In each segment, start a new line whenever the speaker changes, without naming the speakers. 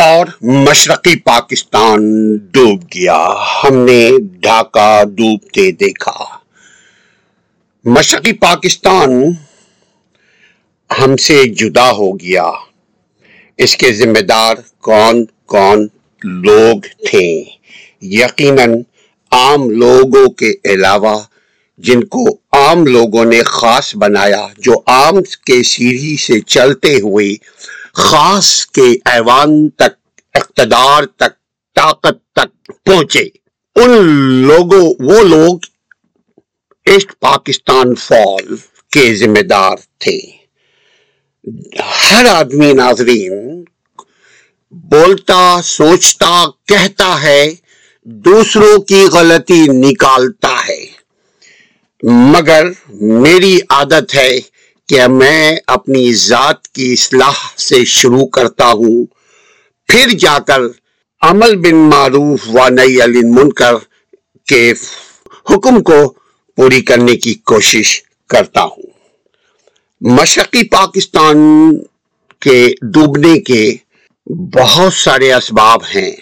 اور مشرقی پاکستان ڈوب گیا۔ ہم نے ڈھاکہ ڈوبتے دیکھا۔ مشرقی پاکستان ہم سے جدا ہو گیا۔ اس کے ذمہ دار کون کون لوگ تھے؟ یقیناً عام لوگوں کے علاوہ جن کو عام لوگوں نے خاص بنایا، جو عام کے سیڑھی سے چلتے ہوئے، خاص کے ایوان تک اقتدار تک، طاقت تک پہنچے۔ ان لوگوں، وہ لوگ ایسٹ پاکستان فال کے ذمہ دار تھے۔ ہر آدمی ناظرین بولتا، سوچتا، کہتا ہے، دوسروں کی غلطی نکالتا ہے۔ مگر میری عادت ہے کہ میں اپنی ذات کی اصلاح سے شروع کرتا ہوں۔ پھر جا کر عمل بن معروف و نئی علی منکر کے حکم کو پوری کرنے کی کوشش کرتا ہوں۔ مشرقی پاکستان کے ڈوبنے کے بہت سارے اسباب ہیں۔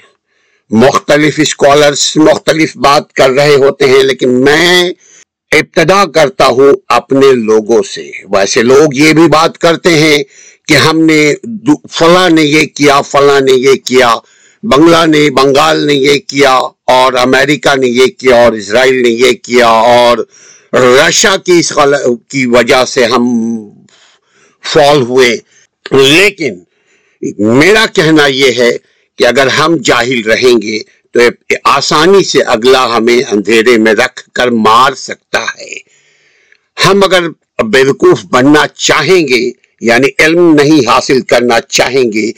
مختلف اسکالرس مختلف بات کر رہے ہوتے ہیں، لیکن میں ابتدا کرتا ہوں اپنے لوگوں سے۔ ویسے لوگ یہ بھی بات کرتے ہیں کہ ہم نے فلاں نے یہ کیا، فلاں نے یہ کیا، بنگلہ نے، بنگال نے یہ کیا، اور امریکہ نے یہ کیا، اور اسرائیل نے یہ کیا، اور رشیا کی اس کی وجہ سے ہم فال ہوئے۔ لیکن میرا کہنا یہ ہے کہ اگر ہم جاہل رہیں گے تو آسانی سے اگلا ہمیں اندھیرے میں رکھ کر مار سکتا ہے۔ ہم اگر بیوقوف بننا چاہیں گے یعنی علم نہیں حاصل کرنا چاہیں گے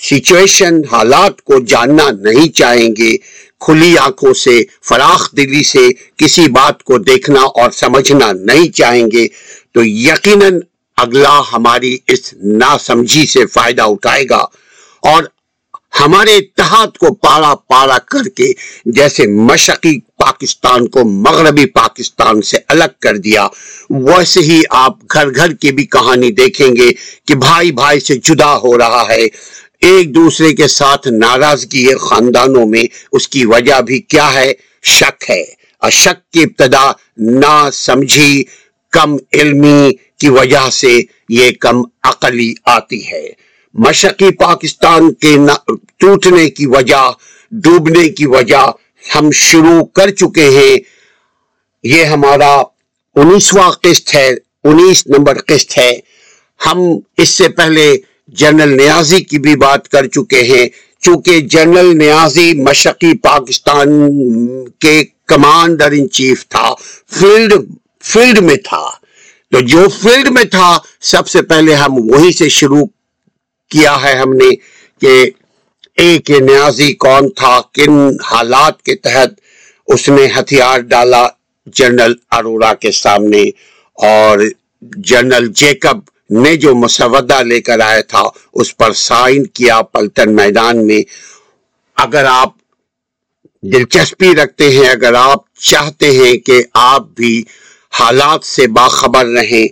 سچویشن حالات کو جاننا نہیں چاہیں گے، کھلی آنکھوں سے، فراخ دلی سے کسی بات کو دیکھنا اور سمجھنا نہیں چاہیں گے، تو یقیناً اگلا ہماری اس ناسمجھی سے فائدہ اٹھائے گا۔ اور ہمارے اتحاد کو پارا پارا کر کے جیسے مشقی پاکستان کو مغربی پاکستان سے الگ کر دیا، ویسے ہی آپ گھر گھر کی بھی کہانی دیکھیں گے کہ بھائی بھائی سے جدا ہو رہا ہے۔ ایک دوسرے کے ساتھ ناراضگی ہے خاندانوں میں، اس کی وجہ بھی کیا ہے؟ شک ہے۔ اور شک کی ابتدا نہ سمجھی کم علمی کی وجہ سے یہ کم عقلی آتی ہے۔ مشقی پاکستان کے ٹوٹنے کی وجہ، ڈوبنے کی وجہ ہم شروع کر چکے ہیں۔ یہ ہمارا انیسواں قسط ہے، انیس نمبر قسط ہے۔ ہم اس سے پہلے جنرل نیازی کی بھی بات کر چکے ہیں۔ چونکہ جنرل نیازی مشقی پاکستان کے کمانڈر ان چیف تھا، فیلڈ فیلڈ میں تھا۔ تو جو فیلڈ میں تھا، سب سے پہلے ہم وہی سے شروع کیا ہے ہم نے کہ ایک نیازی کون تھا، کن حالات کے تحت اس نے ہتھیار ڈالا جنرل ارورا کے سامنے اور جنرل جیکب نے جو مسودہ لے کر آیا تھا، اس پر سائن کیا پلٹن میدان میں۔ اگر آپ دلچسپی رکھتے ہیں، اگر آپ چاہتے ہیں کہ آپ بھی حالات سے باخبر رہیں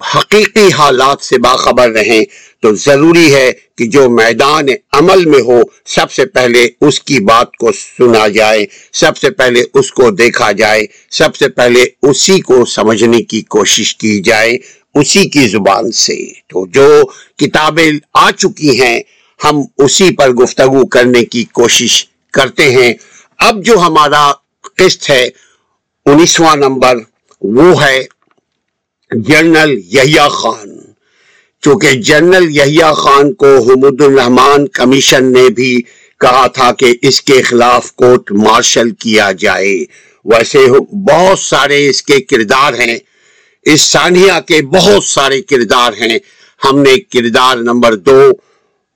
حقیقی حالات سے باخبر رہیں تو ضروری ہے کہ جو میدان عمل میں ہو، سب سے پہلے اس کی بات کو سنا جائے، سب سے پہلے اس کو دیکھا جائے، سب سے پہلے اسی کو سمجھنے کی کوشش کی جائے اسی کی زبان سے۔ تو جو کتابیں آ چکی ہیں، ہم اسی پر گفتگو کرنے کی کوشش کرتے ہیں۔ اب جو ہمارا قسط ہے، انیسواں نمبر وہ ہے جنرل یحییٰ خان۔ چونکہ جنرل یحییٰ خان کو حمود الرحمان کمیشن نے بھی کہا تھا کہ اس کے خلاف کوٹ مارشل کیا جائے۔ ویسے بہت سارے اس کے کردار ہیں۔ اس ثانیہ کے بہت سارے کردار ہیں۔ ہم نے کردار نمبر دو،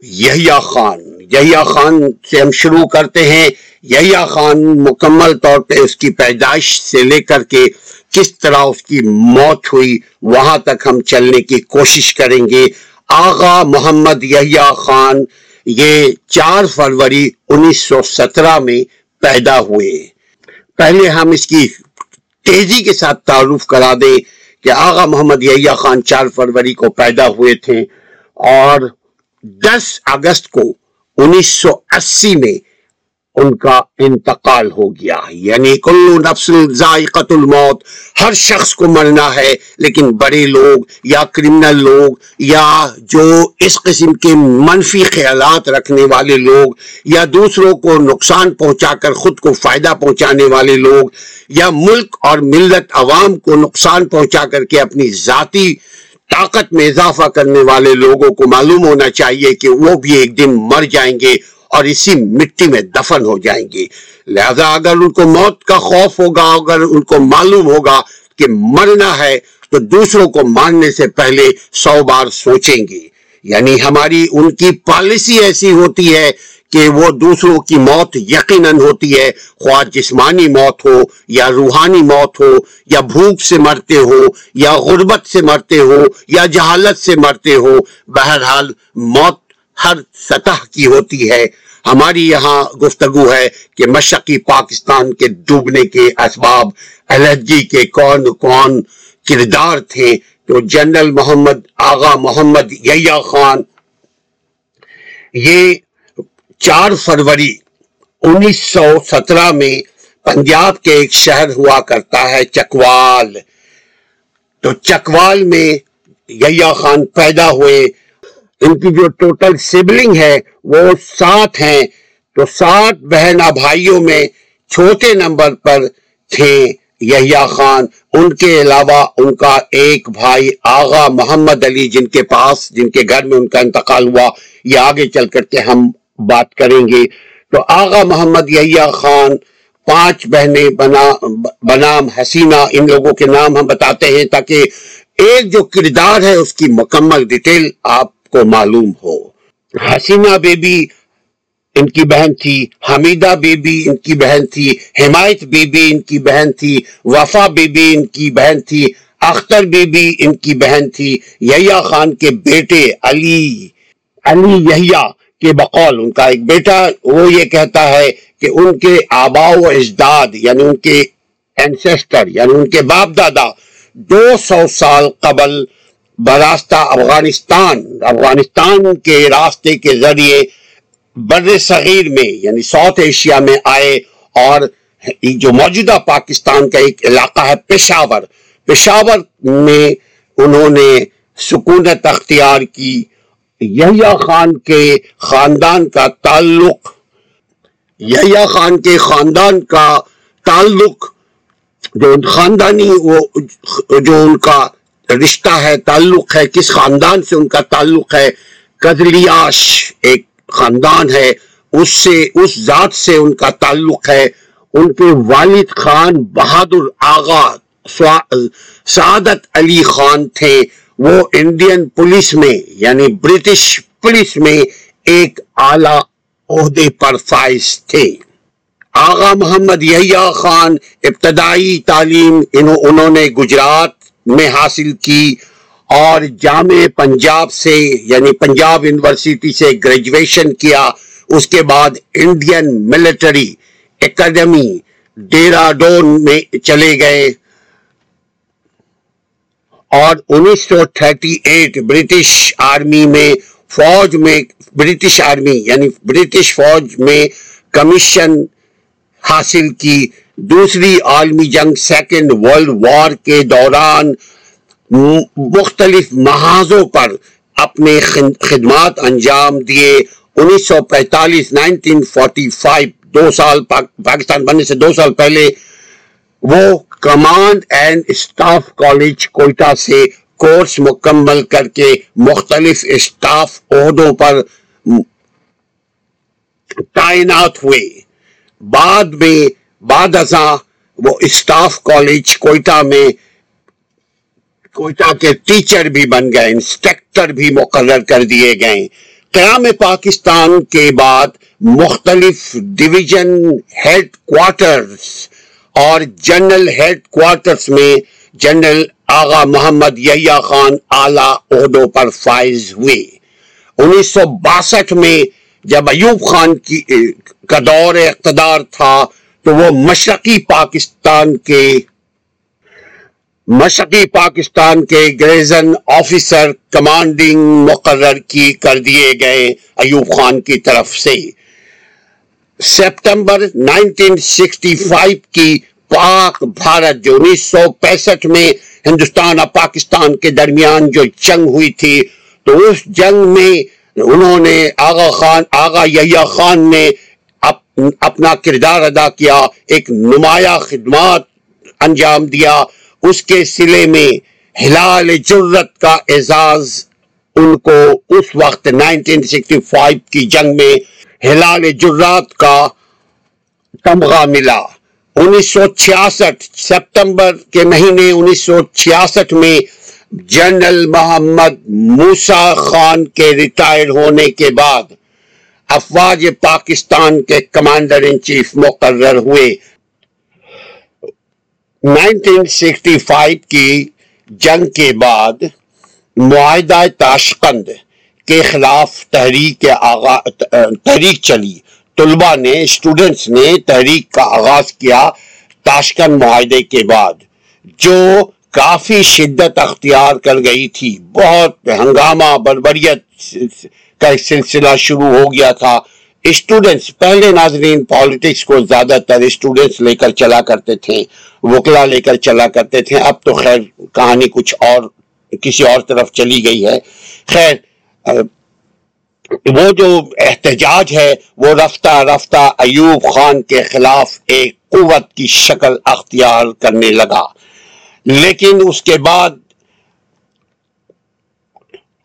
یحییٰ خان۔ یحییٰ خان سے ہم شروع کرتے ہیں۔ یحییٰ خان مکمل طور پہ اس کی پیدائش سے لے کر کے کس طرح اس کی موت ہوئی، وہاں تک ہم چلنے کی کوشش کریں گے۔ آغا محمد یحییٰ خان یہ چار فروری انیس سو سترہ میں پیدا ہوئے۔ پہلے ہم اس کی تیزی کے ساتھ تعارف کرا دیں کہ آغا محمد یحییٰ خان چار فروری کو پیدا ہوئے تھے اور دس اگست کو انیس سو اسی میں ان کا انتقال ہو گیا یعنی کلو نفس ذائقت الموت، ہر شخص کو مرنا ہے، لیکن بڑے لوگ یا کرمنل لوگ یا جو اس قسم کے منفی خیالات رکھنے والے لوگ یا دوسروں کو نقصان پہنچا کر خود کو فائدہ پہنچانے والے لوگ یا ملک اور ملت عوام کو نقصان پہنچا کر کے اپنی ذاتی طاقت میں اضافہ کرنے والے لوگوں کو معلوم ہونا چاہیے کہ وہ بھی ایک دن مر جائیں گے اور اسی مٹی میں دفن ہو جائیں گے لہذا اگر ان کو موت کا خوف ہوگا، اگر ان کو معلوم ہوگا کہ مرنا ہے، تو دوسروں کو مارنے سے پہلے سو بار سوچیں گے۔ یعنی ہماری ان کی پالیسی ایسی ہوتی ہے کہ وہ دوسروں کی موت یقیناً ہوتی ہے۔ خواہ جسمانی موت ہو یا روحانی موت ہو، یا بھوک سے مرتے ہو، یا غربت سے مرتے ہو، یا جہالت سے مرتے ہو، بہرحال موت ہر سطح کی ہوتی ہے۔ ہماری یہاں گفتگو ہے کہ مشقی پاکستان کے ڈوبنے کے اسباب، الرجی کے کون کون کردار تھے۔ تو جنرل محمد، آغا محمد یا خان، یہ چار فروری انیس سو سترہ میں پنجاب کے ایک شہر ہوا کرتا ہے، چکوال۔ تو چکوال میں یا خان پیدا ہوئے۔ ان کی جو ٹوٹل سبلنگ ہے وہ سات ہیں۔ تو سات بہن بھائیوں میں چھوٹے نمبر پر تھے یحییٰ خان۔ ان کے علاوہ ان کا ایک بھائی آغا محمد علی، جن کے پاس، جن کے گھر میں ان کا انتقال ہوا، یہ آگے چل کر کے ہم بات کریں گے۔ تو آغا محمد یحییٰ خان، پانچ بہنیں بنا، بنام حسینہ، ان لوگوں کے نام ہم بتاتے ہیں تاکہ ایک جو کردار ہے اس کی مکمل ڈیٹیل آپ کو معلوم ہو۔ حسینہ بی بی ان کی بہن تھی، حمیدہ بی بی ان کی بہن تھی، حمایت بی بی ان کی بہن تھی، وفا بی بی ان کی بہن تھی، اختر بی بی ان کی بہن تھی، یحییٰ خان کے بیٹے علی علی یحییٰ کے بقول۔ ان کا ایک بیٹا، وہ یہ کہتا ہے کہ ان کے آبا و اجداد یعنی ان کے انسیسٹر یعنی ان کے باپ دادا، دو سو سال قبل براستہ افغانستان افغانستان کے راستے کے ذریعے بر صغیر میں یعنی ساؤتھ ایشیا میں آئے اور جو موجودہ پاکستان کا ایک علاقہ ہے پشاور پشاور میں انہوں نے سکونت اختیار کی۔ یحییٰ خان کے خاندان کا تعلق، یحییٰ خان کے خاندان کا تعلق، جو خاندانی وہ، جو ان کا رشتہ ہے، تعلق ہے، کس خاندان سے ان کا تعلق ہے؟ قدلیاش ایک خاندان ہے، اس سے، اس ذات سے ان کا تعلق ہے۔ ان کے والد خان بہادر آغا سعادت علی خان تھے۔ وہ انڈین پولیس میں یعنی برٹش پولیس میں ایک اعلی عہدے پر فائز تھے۔ آغا محمد یحییٰ خان ابتدائی تعلیم انہوں نے گجرات میں حاصل کی اور جامع پنجاب سے یعنی پنجاب یونیورسٹی سے گریجویشن کیا، اس کے بعد انڈین ملٹری اکیڈمی ڈیرا ڈون میں چلے گئے۔ اور انیس سو تھرٹی ایٹ برٹش آرمی میں فوج میں، برٹش آرمی یعنی برٹش فوج میں کمیشن حاصل کی۔ دوسری عالمی جنگ سیکنڈ ورلڈ وار کے دوران مختلف محاذوں پر اپنے خدمات انجام دیے۔ انیس سو پینتالیس، نائنٹین فورٹی فائیو، دو سال پاکستان بننے سے دو سال پہلے وہ command and staff college Quetta سے کورس مکمل کر کے مختلف اسٹاف عہدوں پر تعینات ہوئے۔ بعد میں بعد ازاں وہ اسٹاف کالج کوئٹہ میں کوئٹہ کے ٹیچر بھی بن گئے انسپیکٹر بھی مقرر کر دیے گئے۔ قیام پاکستان کے بعد مختلف ڈویژن ہیڈ کوارٹرز اور جنرل ہیڈ کوارٹرز میں جنرل آغا محمد یحییٰ خان اعلی عہدوں پر فائز ہوئے۔ انیس سو باسٹھ میں جب ایوب خان کی کا دور اقتدار تھا تو وہ مشرقی پاکستان کے مشرقی پاکستان کے گریزن آفیسر کمانڈنگ مقرر کی کر دیے گئے ایوب خان کی طرف سے۔ سپتمبر نائنٹین سکسٹی فائیو کی پاک بھارت جو انیس سو پینسٹھ میں ہندوستان اور پاکستان کے درمیان جو جنگ ہوئی تھی، تو اس جنگ میں انہوں نے آغا خان، آغا یا خان نے اپنا کردار ادا کیا، ایک نمایاں خدمات انجام دیا۔ اس کے سلے میں ہلال جرت کا اعزاز ان کو اس وقت نائنٹین سکسٹی فائیو کی جنگ میں ہلال جرات کا تمغہ ملا۔ انیس سو چھیاسٹھ سپتمبر کے مہینے انیس سو چھیاسٹھ میں جنرل محمد موسا خان کے ریٹائر ہونے کے بعد افواج پاکستان کے کمانڈر ان چیف مقرر ہوئے۔ نائنٹین سکسٹی فائیو کی جنگ کے بعد معاہدہ تاشقند کے خلاف تحریک آغا تحریک چلی۔ طلبہ نے اسٹوڈنٹس نے تحریک کا آغاز کیا تاشقند معاہدے کے بعد، جو کافی شدت اختیار کر گئی تھی۔ بہت ہنگامہ، بربریت کا ایک سلسلہ شروع ہو گیا تھا۔ اسٹوڈنٹس پہلے ناظرین پالیٹکس کو زیادہ تر اسٹوڈنٹس لے کر چلا کرتے تھے۔ وکلا لے کر چلا کرتے تھے۔ اب تو خیر، کہانی کچھ اور، کسی اور طرف چلی گئی ہے۔ خیر، وہ جو احتجاج ہے، وہ رفتہ رفتہ ایوب خان کے خلاف ایک قوت کی شکل اختیار کرنے لگا۔ لیکن اس کے بعد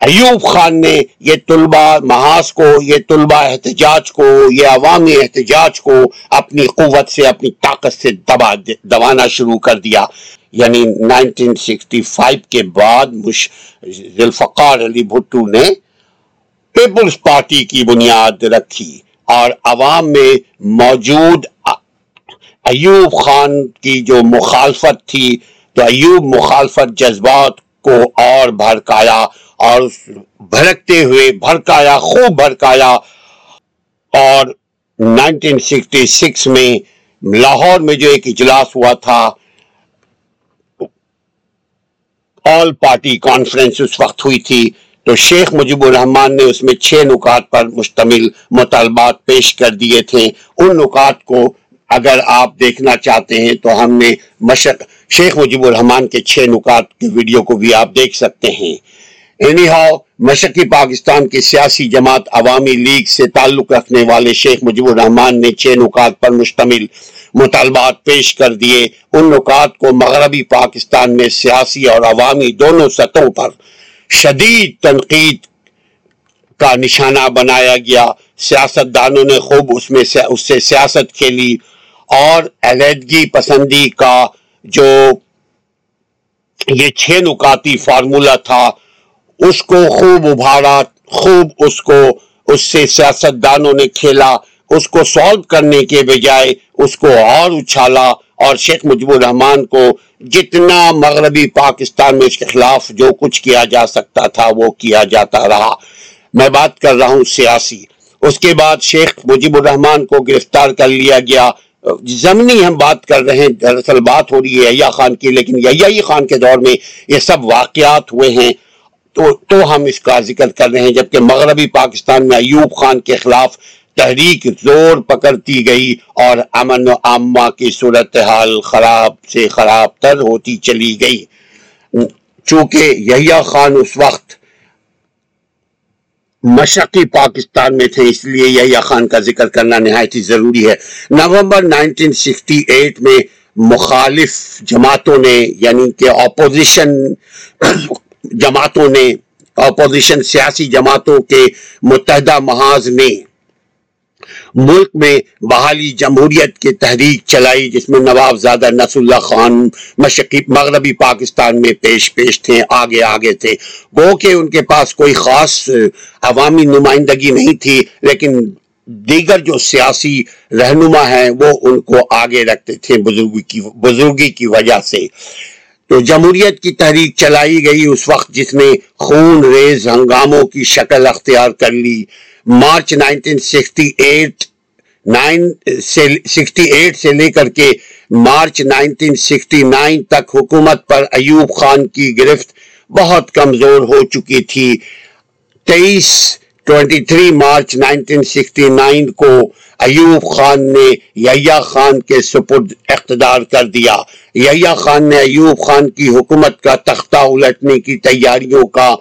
ایوب خان نے یہ طلبہ محاذ کو، یہ طلبہ احتجاج کو، یہ عوامی احتجاج کو اپنی قوت سے، اپنی طاقت سے دبا دبانا شروع کر دیا۔ یعنی نائنٹین سکسٹی فائیو کے بعد ذوالفقار علی بھٹو نے پیپلز پارٹی کی بنیاد رکھی اور عوام میں موجود ایوب خان کی جو مخالفت تھی، تو ایوب مخالفت جذبات کو اور بھڑکایا۔ اور بھڑکتے ہوئے بھڑکایا، خوب بھڑکایا۔ اور نائنٹین سکسٹی سکس میں لاہور میں جو ایک اجلاس ہوا تھا، آل پارٹی کانفرنس اس وقت ہوئی تھی۔ تو شیخ مجیب الرحمان نے اس میں چھ نکات پر مشتمل مطالبات پیش کر دیے تھے۔ ان نکات کو اگر آپ دیکھنا چاہتے ہیں تو ہم نے مشق، شیخ مجیب الرحمان کے چھ نکات کے ویڈیو کو بھی آپ دیکھ سکتے ہیں۔ اینی ہاؤ مشرقی پاکستان کی سیاسی جماعت عوامی لیگ سے تعلق رکھنے والے شیخ مجیب الرحمان نے چھ نکات پر مشتمل مطالبات پیش کر دیے۔ ان نکات کو مغربی پاکستان میں سیاسی اور عوامی دونوں سطحوں پر شدید تنقید کا نشانہ بنایا گیا۔ سیاست دانوں نے خوب اس میں اس سے سیاست کھیلی اور علیحدگی پسندی کا جو یہ چھ نکاتی فارمولہ تھا اس کو خوب ابھارا خوب اس کو، اس سے سیاست دانوں نے کھیلا، اس کو سالو کرنے کے بجائے اس کو اور اچھالا اور شیخ مجیب الرحمان کو جتنا مغربی پاکستان میں اس کے خلاف جو کچھ کیا جا سکتا تھا وہ کیا جاتا رہا۔ میں بات کر رہا ہوں سیاسی۔ اس کے بعد شیخ مجیب الرحمان کو گرفتار کر لیا گیا۔ زمنی ہم بات کر رہے ہیں، دراصل بات ہو رہی ہے یا خان کی، لیکن یحیی خان کے دور میں یہ سب واقعات ہوئے ہیں۔ تو تو ہم اس کا ذکر کر رہے ہیں جبکہ مغربی پاکستان میں ایوب خان کے خلاف تحریک زور پکڑتی گئی اور امن و عامہ کی صورتحال خراب سے خراب تر ہوتی چلی گئی۔ چونکہ یحییٰ خان اس وقت مشرقی پاکستان میں تھے، اس لیے یحییٰ خان کا ذکر کرنا نہایت ہی ضروری ہے۔ نومبر نائنٹین سکسٹی ایٹ میں مخالف جماعتوں نے یعنی کہ اپوزیشن جماعتوں نے اپوزیشن سیاسی جماعتوں کے متحدہ محاذ نے ملک میں بحالی جمہوریت کی تحریک چلائی، جس میں نواب زادہ نصر اللہ خان مشقی، مغربی پاکستان میں پیش پیش تھے، آگے آگے تھے۔ گو کہ ان کے پاس کوئی خاص عوامی نمائندگی نہیں تھی، لیکن دیگر جو سیاسی رہنما ہیں، وہ ان کو آگے رکھتے تھے بزرگی کی بزرگی کی وجہ سے۔ تو جمہوریت کی تحریک چلائی گئی اس وقت جس نے خون ریز ہنگاموں کی شکل اختیار کر لی۔ March nineteen sixty eight, nine sixty eight سے لے کر کے مارچ نائنٹین سکسٹی نائن تک حکومت پر ایوب خان کی گرفت بہت کمزور ہو چکی تھی۔ تیئیس twenty three March nineteen sixty nine کو ایوب خان نے یحییٰ خان کے سپرد اقتدار کر دیا۔ یحییٰ خان نے ایوب خان کی حکومت کا تختہ الٹنے کی تیاریوں کا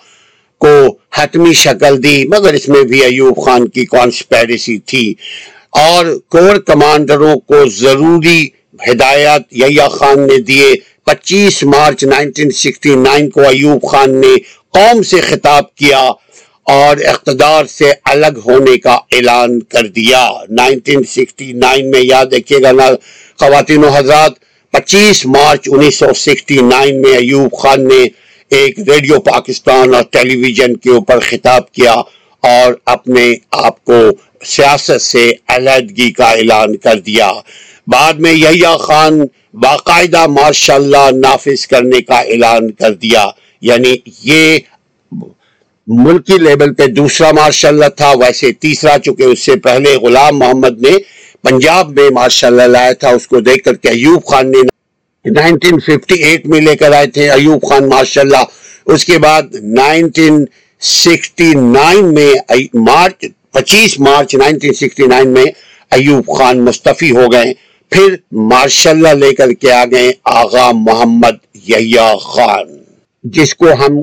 کو حتمی شکل دی، مگر اس میں بھی ایوب خان کی کانسپیرسی تھی۔ اور کور کمانڈروں کو ضروری ہدایات یحییٰ خان نے دیے۔ پچیس مارچ نائنٹین سکسٹی نائن کو ایوب خان نے قوم سے خطاب کیا۔ اور اقتدار سے الگ ہونے کا اعلان کر دیا۔ نائنٹین سکسٹی نائن میں یاد رکھیے گا نا خواتین و حضرات، پچیس مارچ انیس سو سکسٹی نائن میں ایوب خان نے ایک ریڈیو پاکستان اور ٹیلی ویژن کے اوپر خطاب کیا اور اپنے آپ کو سیاست سے علیحدگی کا اعلان کر دیا۔ بعد میں یحییٰ خان باقاعدہ ماشاء اللہ نافذ کرنے کا اعلان کر دیا۔ یعنی یہ ملکی لیبل پہ دوسرا ماشاء اللہ تھا، ویسے تیسرا چکے اس سے پہلے غلام محمد نے پنجاب میں ماشاء اللہ لایا تھا، اس کو دیکھ کر کے ایوب خان نے نائنٹین ففٹی ایٹ میں لے کر آئے تھے ایوب خان ماشاء اللہ اس کے بعد نائنٹین سکسٹی نائن میں مارچ، پچیس مارچ نائنٹین سکسٹی نائن میں ایوب خان مستفی ہو گئے۔ پھر ماشاء اللہ لے کر کے آ گئے آغا محمد یحییٰ خان، جس کو ہم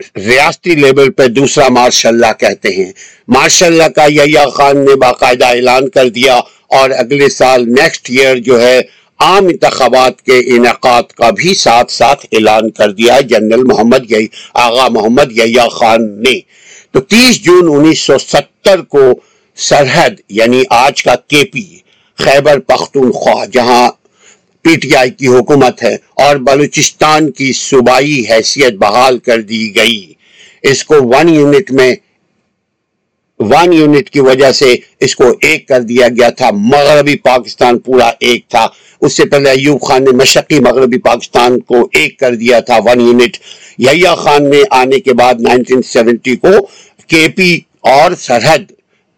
ریاستی لیبل پہ دوسرا مارشاء اللہ کہتے ہیں۔ مارشاء اللہ کا یحییٰ خان نے باقاعدہ اعلان کر دیا اور اگلے سال نیکسٹ ایئر جو ہے عام انتخابات کے انعقاد کا بھی ساتھ ساتھ اعلان کر دیا۔ ہے جنرل محمد آغا محمد یحییٰ خان نے۔ تو تیس جون انیس سو ستر کو سرحد یعنی آج کا کے پی خیبر پختونخوا، جہاں پی ٹی آئی کی حکومت ہے اور بلوچستان کی صوبائی حیثیت بحال کر دی گئی۔ اس کو ون یونٹ میں ون یونٹ کی وجہ سے اس کو ایک کر دیا گیا تھا۔ مغربی پاکستان پورا ایک تھا۔ اس سے پہلے ایوب خان نے مشقی مغربی پاکستان کو ایک کر دیا تھا ون یونٹ یحییٰ خان نے آنے کے بعد نائنٹین سیونٹی کو کے پی اور سرحد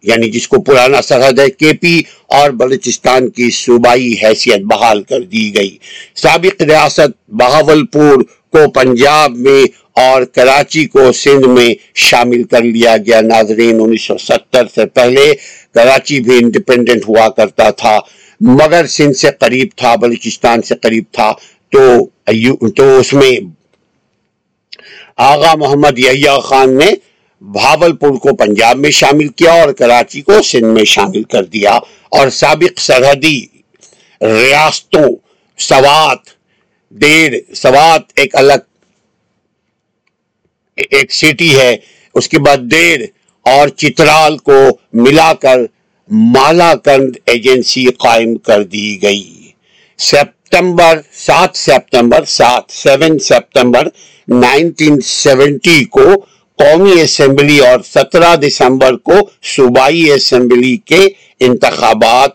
یعنی جس کو پرانا سرحد ہے کے پی اور بلوچستان کی صوبائی حیثیت بحال کر دی گئی۔ سابق ریاست بہاول پور کو پنجاب میں اور کراچی کو سندھ میں شامل کر لیا گیا۔ ناظرین، انیس سو ستر سے پہلے کراچی بھی انڈیپینڈنٹ ہوا کرتا تھا، مگر سندھ سے قریب تھا، بلوچستان سے قریب تھا۔ تو تو اس میں آغا محمد یحییٰ خان نے بھاول پور کو پنجاب میں شامل کیا اور کراچی کو سندھ میں شامل کر دیا اور سابق سرحدی ریاستوں سوات دیر سوات ایک الگ ایک سٹی ہے، اس کے بعد دیر اور چترال کو ملا کر مالا کند ایجنسی قائم کر دی گئی۔ سپتمبر سات سپتمبر، سات، سیون سپتمبر نائنٹین سیونٹی کو قومی اسمبلی اور سترہ دسمبر کو صوبائی اسمبلی کے انتخابات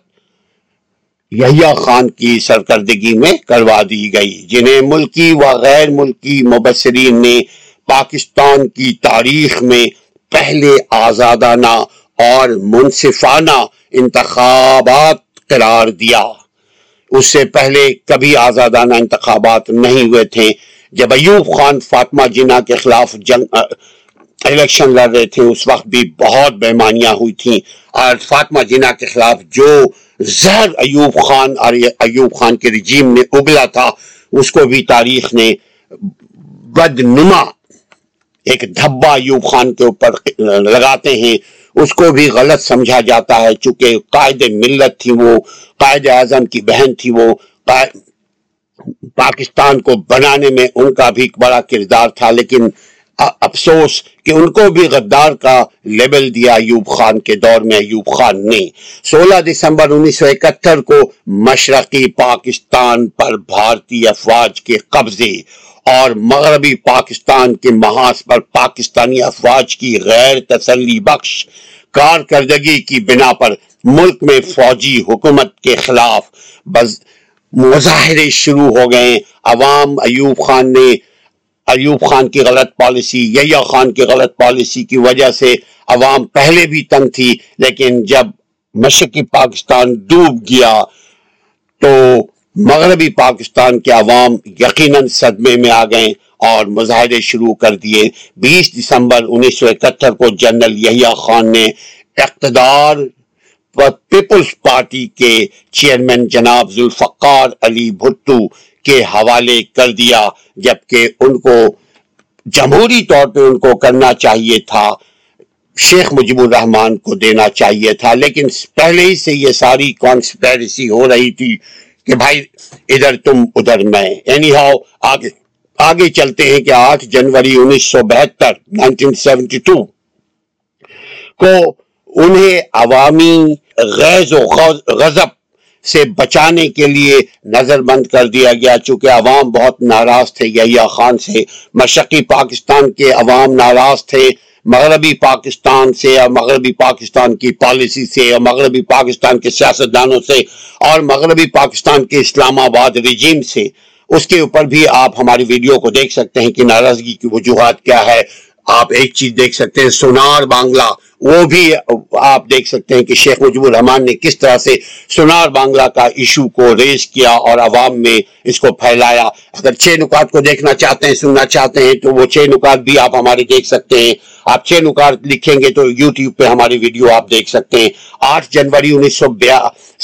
یحییٰ خان کی سرکردگی میں کروا دی گئی، جنہیں ملکی و غیر ملکی مبصرین نے پاکستان کی تاریخ میں پہلے آزادانہ اور منصفانہ انتخابات قرار دیا۔ اس سے پہلے کبھی آزادانہ انتخابات نہیں ہوئے تھے۔ جب ایوب خان فاطمہ جنہ کے خلاف جنگ الیکشن لڑ رہے تھے، اس وقت بھی بہت بیمانیاں ہوئی تھیں۔ اور فاطمہ جنہ کے خلاف جو زہر ایوب خان اور ایوب خان کے رجیم نے اگلا تھا، اس کو بھی تاریخ نے بدنما ایک دھبا ایوب خان کے اوپر لگاتے ہیں۔ اس کو بھی غلط سمجھا جاتا ہے، چونکہ قائد ملت تھی وہ، قائد اعظم کی بہن تھی وہ۔ پاکستان کو بنانے میں ان کا بھی بڑا کردار تھا، لیکن افسوس کہ ان کو بھی غدار کا لیبل دیا ایوب خان کے دور میں، ایوب خان نے۔ سولہ دسمبر انیس سو اکہتر کو مشرقی پاکستان پر بھارتی افواج کے قبضے اور مغربی پاکستان کے محاذ پر پاکستانی افواج کی غیر تسلی بخش، کارکردگی کی بنا پر ملک میں فوجی حکومت کے خلاف مظاہرے شروع ہو گئے۔ عوام ایوب خان نے ایوب خان کی غلط پالیسی، یحییٰ خان کی غلط پالیسی کی وجہ سے عوام پہلے بھی تنگ تھی، لیکن جب مشرقی پاکستان ڈوب گیا تو مغربی پاکستان کے عوام یقیناً صدمے میں آ گئے اور مظاہرے شروع کر دیے۔ بیس دسمبر انیس سو اکہتر کو جنرل یحییٰ خان نے اقتدار پیپلز پارٹی کے چیئرمین جناب ذوالفقار علی بھٹو کے حوالے کر دیا، جبکہ ان کو جمہوری طور پہ ان کو کرنا چاہیے تھا، شیخ مجیب الرحمان کو دینا چاہیے تھا۔ لیکن پہلے ہی سے یہ ساری کانسپیرسی ہو رہی تھی کہ بھائی ادھر تم، ادھر میں۔ اینی ہاؤ آگے آگے چلتے ہیں کہ آٹھ جنوری انیس سو بہتر نائنٹین سیونٹی ٹو کو انہیں عوامی غیظ و غضب سے بچانے کے لیے نظر بند کر دیا گیا، چونکہ عوام بہت ناراض تھے، یحییٰ خان سے، مشرقی پاکستان کے عوام ناراض تھے، مغربی پاکستان سے اور مغربی پاکستان کی پالیسی سے اور مغربی پاکستان کے سیاستدانوں سے اور مغربی پاکستان کے اسلام آباد رجیم سے۔ اس کے اوپر بھی آپ ہماری ویڈیو کو دیکھ سکتے ہیں کہ ناراضگی کی وجوہات کیا ہے۔ آپ ایک چیز دیکھ سکتے ہیں، سونار بانگلہ۔ وہ بھی آپ دیکھ سکتے ہیں کہ شیخ مجیب الرحمان نے کس طرح سے سونار بانگلہ کا ایشو کو ریز کیا اور عوام میں اس کو پھیلایا۔ اگر چھ نکات کو دیکھنا چاہتے ہیں، سننا چاہتے ہیں، تو وہ چھ نکات بھی آپ ہمارے دیکھ سکتے ہیں۔ آپ چھ نکات لکھیں گے تو یوٹیوب پہ ہماری ویڈیو آپ دیکھ سکتے ہیں۔ آٹھ جنوری انیس سو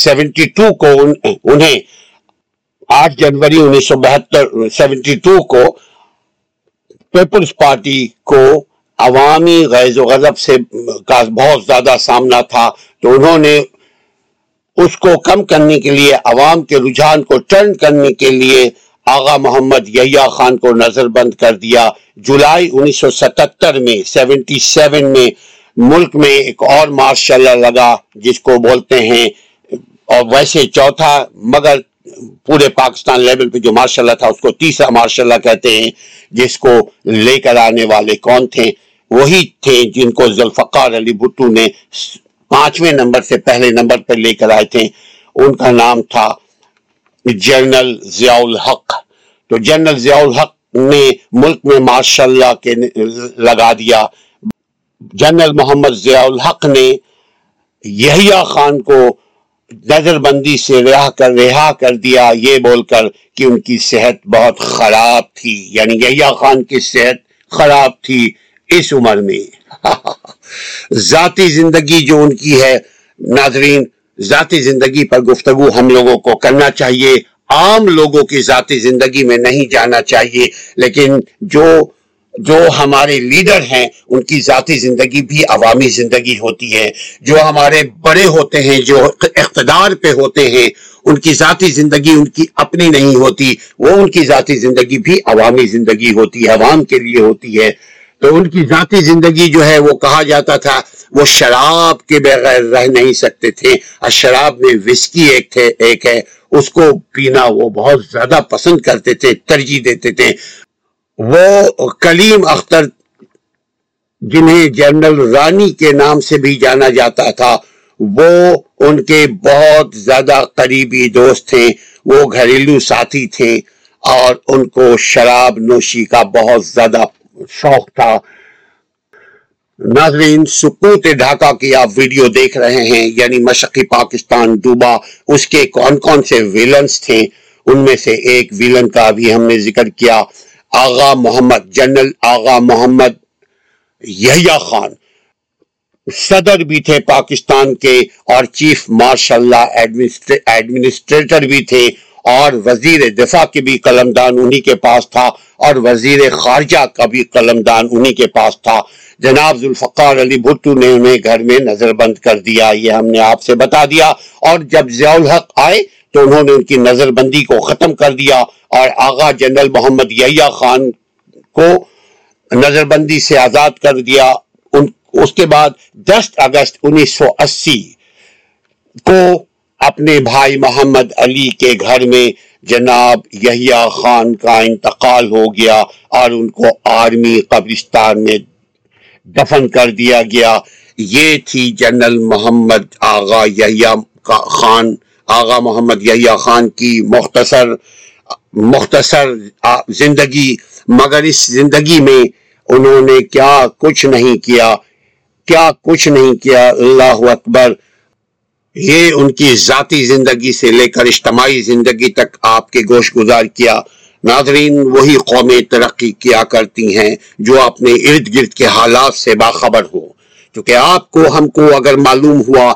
سیونٹی ٹو کو انہیں آٹھ جنوری انیس سو بہتر سیونٹی ٹو کو پیپلز پارٹی کو عوامی غیظ و غضب سے کا بہت زیادہ سامنا تھا تو انہوں نے اس کو کم کرنے کے لیے، عوام کے رجحان کو ٹرن کرنے کے لیے آغا محمد یحییٰ خان کو نظر بند کر دیا۔ جولائی انیس سو ستتر میں، سیونٹی سیون میں ملک میں ایک اور مارشاء اللہ لگا جس کو بولتے ہیں اور ویسے چوتھا، مگر پورے پاکستان لیول پہ جو مارشاء اللہ تھا، اس کو تیسرا مارشاء اللہ کہتے ہیں، جس کو لے کر آنے والے کون تھے؟ وہی تھے جن کو ذوالفقار علی بھٹو نے پانچویں نمبر سے پہلے نمبر پر لے کر آئے تھے۔ ان کا نام تھا جنرل ضیاء الحق۔ تو جنرل ضیاء الحق نے ملک میں ماشاء اللہ کے لگا دیا۔ جنرل محمد ضیاء الحق نے یحییٰ خان کو نظر بندی سے رہا کر رہا کر دیا، یہ بول کر کہ ان کی صحت بہت خراب تھی۔ یعنی یحییٰ خان کی صحت خراب تھی اس عمر میں۔ ذاتی زندگی جو ان کی ہے، ناظرین، ذاتی زندگی پر گفتگو ہم لوگوں کو کرنا چاہیے۔ عام لوگوں کی ذاتی زندگی میں نہیں جانا چاہیے، لیکن جو جو ہمارے لیڈر ہیں، ان کی ذاتی زندگی بھی عوامی زندگی ہوتی ہے۔ جو ہمارے بڑے ہوتے ہیں، جو اقتدار پہ ہوتے ہیں، ان کی ذاتی زندگی ان کی اپنی نہیں ہوتی۔ وہ ان کی ذاتی زندگی بھی عوامی زندگی ہوتی ہے، عوام کے لیے ہوتی ہے۔ تو ان کی ذاتی زندگی جو ہے، وہ کہا جاتا تھا، وہ شراب کے بغیر رہ نہیں سکتے تھے۔ اور شراب میں وسکی ایک تھے، ایک ہے، اس کو پینا وہ بہت زیادہ پسند کرتے تھے، ترجیح دیتے تھے۔ وہ کلیم اختر جنہیں جنرل رانی کے نام سے بھی جانا جاتا تھا، وہ ان کے بہت زیادہ قریبی دوست تھے، وہ گھریلو ساتھی تھے اور ان کو شراب نوشی کا بہت زیادہ شوق تھا۔ ناظرین، سکوت ڈھاکہ کی آپ ویڈیو دیکھ رہے ہیں یعنی مشقی پاکستان ڈوبا اس کے کون کون سے ویلنز تھے؟ ان میں سے ایک ویلن کا بھی ہم نے ذکر کیا۔ آغا محمد، جنرل آغا محمد یحییٰ خان۔ صدر بھی تھے پاکستان کے اور چیف مارشل اللہ ایڈمنسٹریٹر بھی تھے اور وزیر دفاع کے بھی قلمدان انہی کے پاس تھا اور وزیر خارجہ کا بھی قلمدان انہی کے پاس تھا۔ جناب ذوالفقار علی بھٹو نے انہیں گھر میں نظر بند کر دیا، یہ ہم نے آپ سے بتا دیا۔ اور جب ضیاء الحق آئے تو انہوں نے ان کی نظر بندی کو ختم کر دیا۔ اور آغا جنرل محمد یحییٰ خان کو نظر بندی سے آزاد کر دیا۔ ان اس کے بعد دس اگست انیس سو اسی کو اپنے بھائی محمد علی کے گھر میں جناب یحییٰ خان کا انتقال ہو گیا اور ان کو آرمی قبرستان میں دفن کر دیا گیا۔ یہ تھی جنرل محمد آغا یحییٰ خان آغا محمد یحییٰ خان کی مختصر مختصر زندگی، مگر اس زندگی میں انہوں نے کیا کچھ نہیں کیا کیا کچھ نہیں کیا، اللہ اکبر۔ یہ ان کی ذاتی زندگی سے لے کر اجتماعی زندگی تک آپ کے گوش گزار کیا۔ ناظرین، وہی قومیں ترقی کیا کرتی ہیں جو اپنے ارد گرد کے حالات سے باخبر ہو کیونکہ آپ کو، ہم کو اگر معلوم ہوا،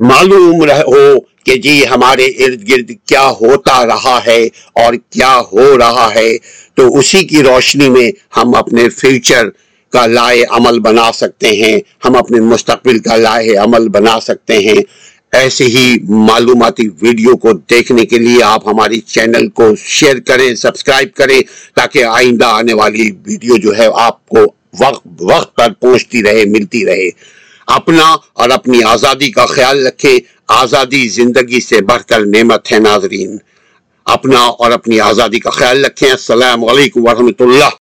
معلوم ہو کہ جی ہمارے ارد گرد کیا ہوتا رہا ہے اور کیا ہو رہا ہے، تو اسی کی روشنی میں ہم اپنے فیوچر کا لائے عمل بنا سکتے ہیں، ہم اپنے مستقبل کا لائے عمل بنا سکتے ہیں۔ ایسے ہی معلوماتی ویڈیو کو دیکھنے کے لیے آپ ہماری چینل کو شیئر کریں سبسکرائب کریں، تاکہ آئندہ آنے والی ویڈیو جو ہے آپ کو وقت وقت پر پہنچتی رہے، ملتی رہے۔ اپنا اور اپنی آزادی کا خیال رکھیں آزادی زندگی سے بڑھ کر نعمت ہے ناظرین۔ اپنا اور اپنی آزادی کا خیال رکھیں۔ السلام علیکم ورحمۃ اللہ۔